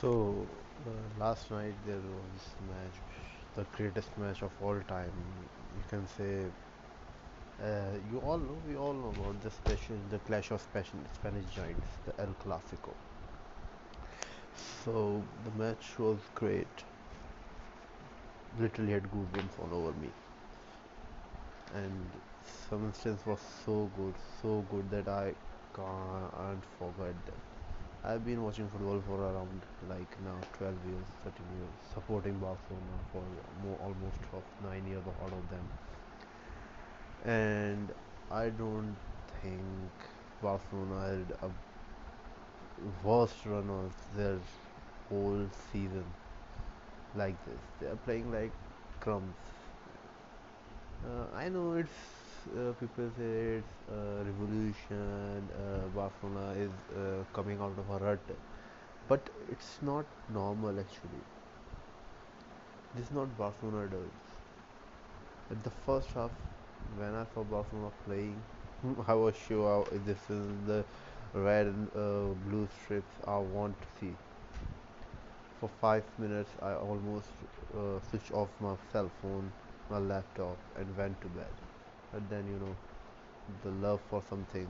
So, uh, last night there was match, the greatest match of all time. You can say, uh, you all know, we all know about the special, the clash of special Spanish giants, the El Clasico. So the match was great. Literally had goosebumps all over me, and some instance was so good, so good that I can't forget them. I've been watching football for around like now 12 years, 13 years, supporting Barcelona for more, almost of nine years out of them, and I don't think Barcelona had a worst run of their whole season like this. They are playing like crumbs. Uh, I know it's uh, people say it's uh, revolution. Uh, Barcelona is uh, coming out of a rut, but it's not normal actually. This is not Barcelona does. At the first half, when I saw Barcelona playing, I was sure this is the red and uh, blue strips I want to see. For five minutes, I almost switched off my cell phone, my laptop, and went to bed. But then, you know, the love for something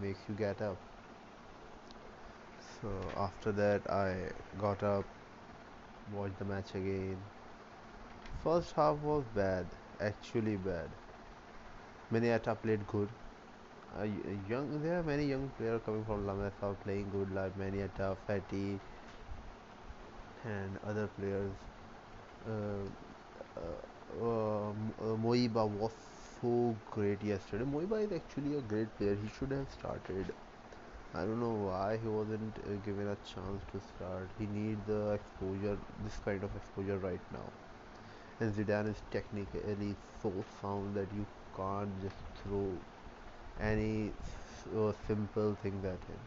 makes you get up. So after that, I got up, watched the match again. First half was bad, actually bad. Miniata played good. Young, there are many young players coming from La Masia playing good, like Maniata, Fati, and other players. Uh, uh, uh, Moriba was so great yesterday. Moriba is actually a great player. He should have started. I don't know why he wasn't uh, given a chance to start. He needs the exposure, this kind of exposure right now. And Zidane is technically so sound that you can't just throw any uh, simple things at him.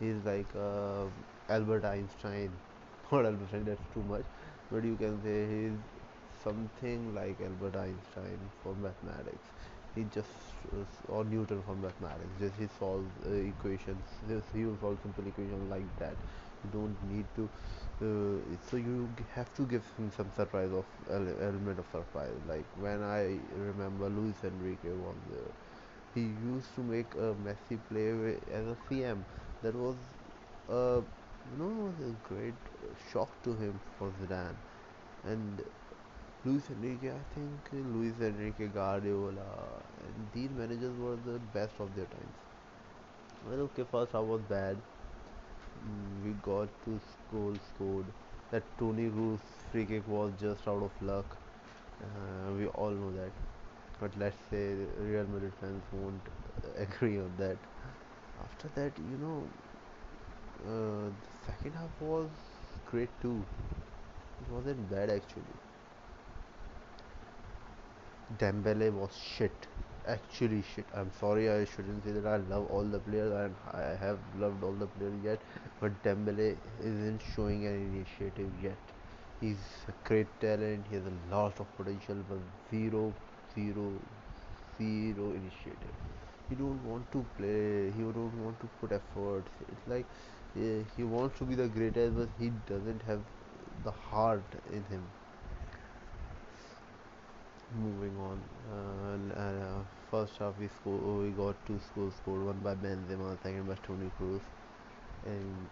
He's like uh, Albert Einstein. Not Albert Einstein, that's too much. But you can say he's something like Albert Einstein for mathematics. He just uh, or Newton for mathematics. Just he solves uh, equations. Just he will solve simple equations like that. You don't need to. Uh, so you have to give him some surprise of element of surprise. Like when I remember Luis Enrique was there he used to make a messy play as a CM. That was a you know a great shock to him for Zidane. And Luis Enrique, I think Luis Enrique Guardiola, and these managers were the best of their times. Well, okay, first half was bad. Mm, we got two goals scored. That Toni Kroos free kick was just out of luck. Uh, we all know that. But let's say Real Madrid fans won't agree on that. After that, you know, uh, the second half was great too. It wasn't bad actually. Dembele was shit. Actually shit. I'm sorry I shouldn't say that I love all the players and I have loved all the players yet, but Dembele isn't showing any initiative yet. He's a great talent, he has a lot of potential but zero, zero, zero initiative. He don't want to play, he don't want to put efforts. It's like uh, he wants to be the greatest but he doesn't have the heart in him moving on. Uh, uh, first half we score, we got two goals scored, one by Benzema, second by Toni Kroos, and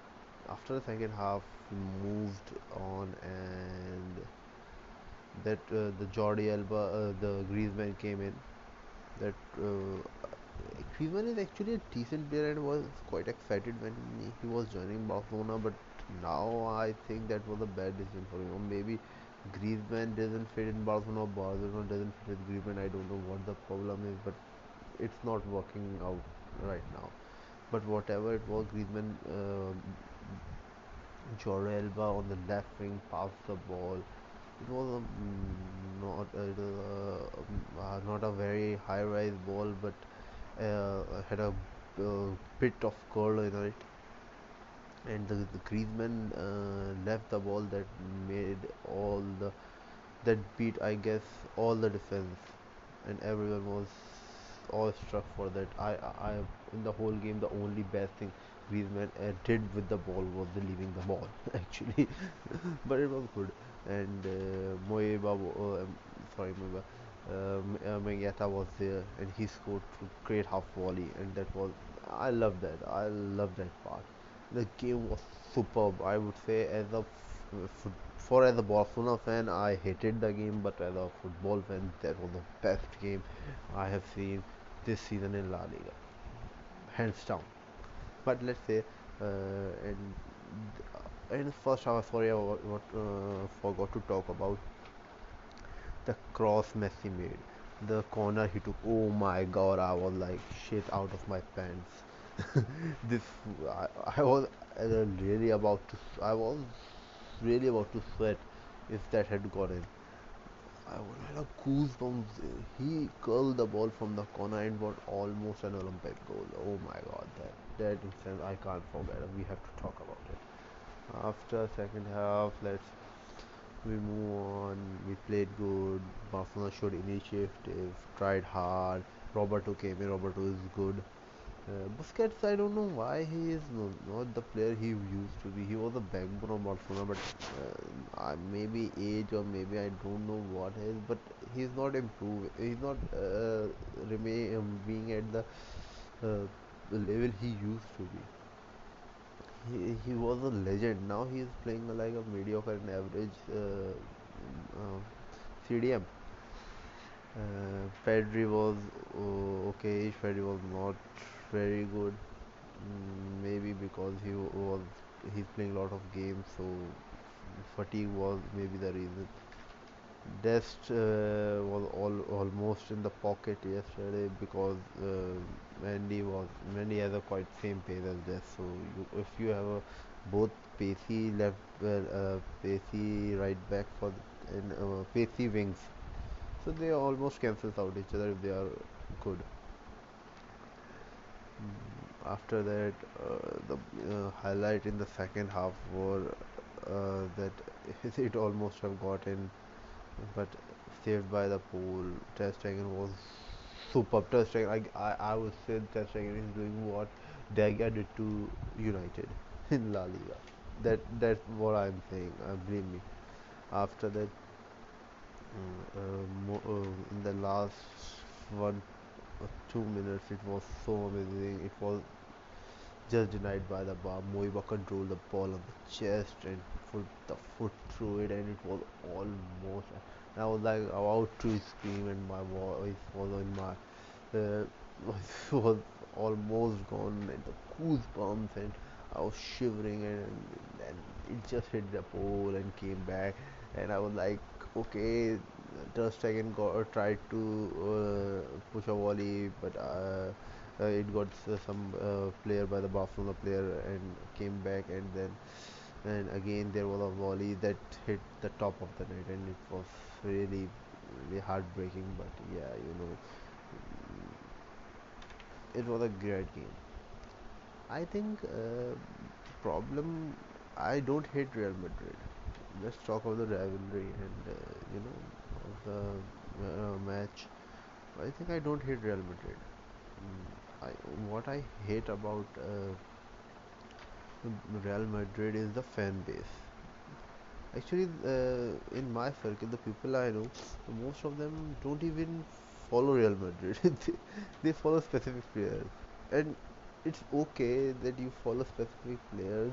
after the second half we moved on and that uh, the Jordi Alba, uh, the Griezmann came in. That uh, Griezmann is actually a decent player and was quite excited when he was joining Barcelona, but now I think that was a bad decision for him. Maybe Griezmann doesn't fit in Barcelona, Barcelona doesn't fit with Griezmann. I don't know what the problem is, but it's not working out right now. But whatever it was, Griezmann, uh, Jordi Alba on the left wing passed the ball. It was a, mm, not a, um, uh, not a very high rise ball, but uh, had a uh, bit of curl in it. And the, the Griezmann uh, left the ball that made all the that beat I guess all the defense and everyone was awestruck for that. I, I, in the whole game, the only bad thing Griezmann uh, did with the ball was the leaving the ball actually, but it was good. And uh, Moeba, uh, um, sorry Moeba, um, uh, was there, and he scored great half volley, and that was I love that. I love that part. The game was superb. I would say as a f- for as a Barcelona fan, I hated the game, but as a football fan, that was the best game I have seen this season in La Liga, hands down. But let's say, uh, and in the first half, sorry, I what, uh, forgot to talk about the cross Messi made, the corner he took. Oh my God, I was like shit out of my pants. this I, I was really about to. I was really about to sweat if that had gone in. I would have goosebumps. He curled the ball from the corner and got almost an Olympic goal. Oh my god, that that instance I can't forget. We have to talk about it. After second half, let's we move on. We played good. Barcelona showed initiative, tried hard. Roberto came in. Roberto is good. Uh, Busquets, I don't know why he is no, not the player he used to be. He was a backbone of Barcelona, but uh, maybe age or maybe I don't know what is. But he's not improving. He's not uh, remain um, being at the uh, level he used to be. He, he was a legend. Now he is playing like a mediocre and average uh, uh, CDM. Uh, Pedri was uh, okay. Pedri was not very good. Mm, maybe because he wa- was he's playing a lot of games, so fatigue was maybe the reason. Dest uh, was all, almost in the pocket yesterday because uh, Mendy was Mendy has a quite same pace as Dest. So you, if you have a both pacey left uh, uh, pacey right back for and uh, pacey wings, so they almost cancels out each other if they are good. After that, uh, the uh, highlight in the second half were uh, that it almost have gotten, but saved by the pole. Ter Stegen was superb. Ter Stegen, I, I, I would say Ter Stegen is doing what De Gea did to United in La Liga. That that's what I'm saying. Uh, believe me. After that, mm, uh, uh, in the last one two minutes, it was so amazing. It was just denied by the bar. Moriba controlled the ball on the chest and put the foot through it, and it was almost. I was like about to scream, and my voice was in my uh, was almost gone, and the goosebumps, and I was shivering, and then it just hit the pole and came back, and I was like, okay. Ter Stegen got, tried to uh, push a volley, but uh, uh, it got some uh, player by the Barcelona player and came back and then and again there was a volley that hit the top of the net and it was really really heartbreaking but yeah you know. It was a great game. I think uh, problem I don't hate Real Madrid. Let's talk about the rivalry and uh, you know the uh, match I think I don't hate Real Madrid Mm, I, what I hate about uh, Real Madrid is the fan base. Actually, uh, in my circle, the people I know, most of them don't even follow Real Madrid. they, they follow specific players, and it's okay that you follow specific players,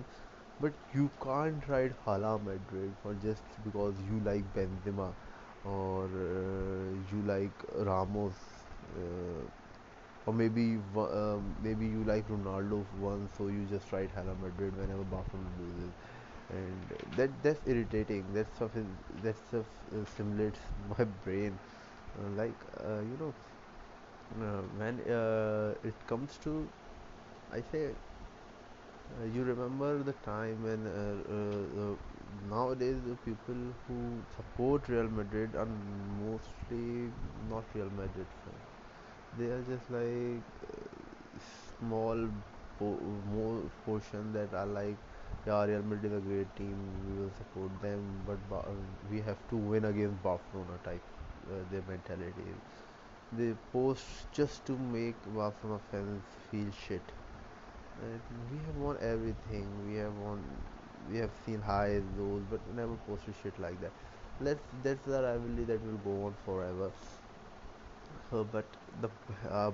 but you can't write Hala Madrid for just because you like Benzema or uh, you like Ramos. Uh, or maybe um, maybe you like Ronaldo once, so you just write Hala Madrid whenever Barcelona loses and that that's irritating that stuff is that stuff uh, simulates my brain uh, like uh, you know uh, when uh, it comes to I say uh, you remember the time when uh, uh, uh, nowadays the people who support Real Madrid are mostly not Real Madrid fans. They are just like small po- more portion that are like yeah Real Madrid is a great team we will support them but Ba- uh, we have to win against Barcelona type uh, their mentality they post just to make Barcelona fans feel shit We have won everything. We have won. We have seen highs, lows, but never posted shit like that. Let's. That's the rivalry that will go on forever. Uh, but the uh,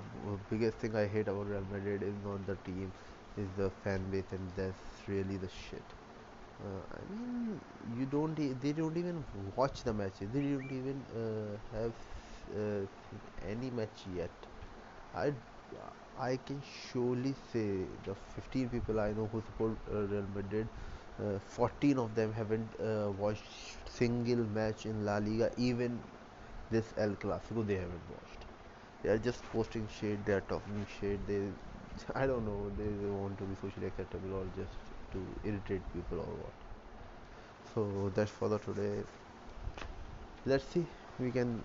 biggest thing I hate about Real Madrid is not the team, is the fan base, and that's really the shit. Uh, I mean, you don't. E- they don't even watch the matches. They don't even uh, have uh, any match yet. I I can surely say the 15 people I know who support uh, Real Madrid, uh, 14 of them haven't uh, watched single match in La Liga. Even this El Clasico, they haven't watched. They are just posting shit. They are talking shit. They, I don't know. They, they want to be socially acceptable or just to irritate people or what. So that's for the today. Let's see. We can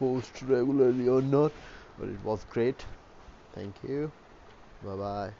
post regularly or not. But it was great. Thank you. Bye bye.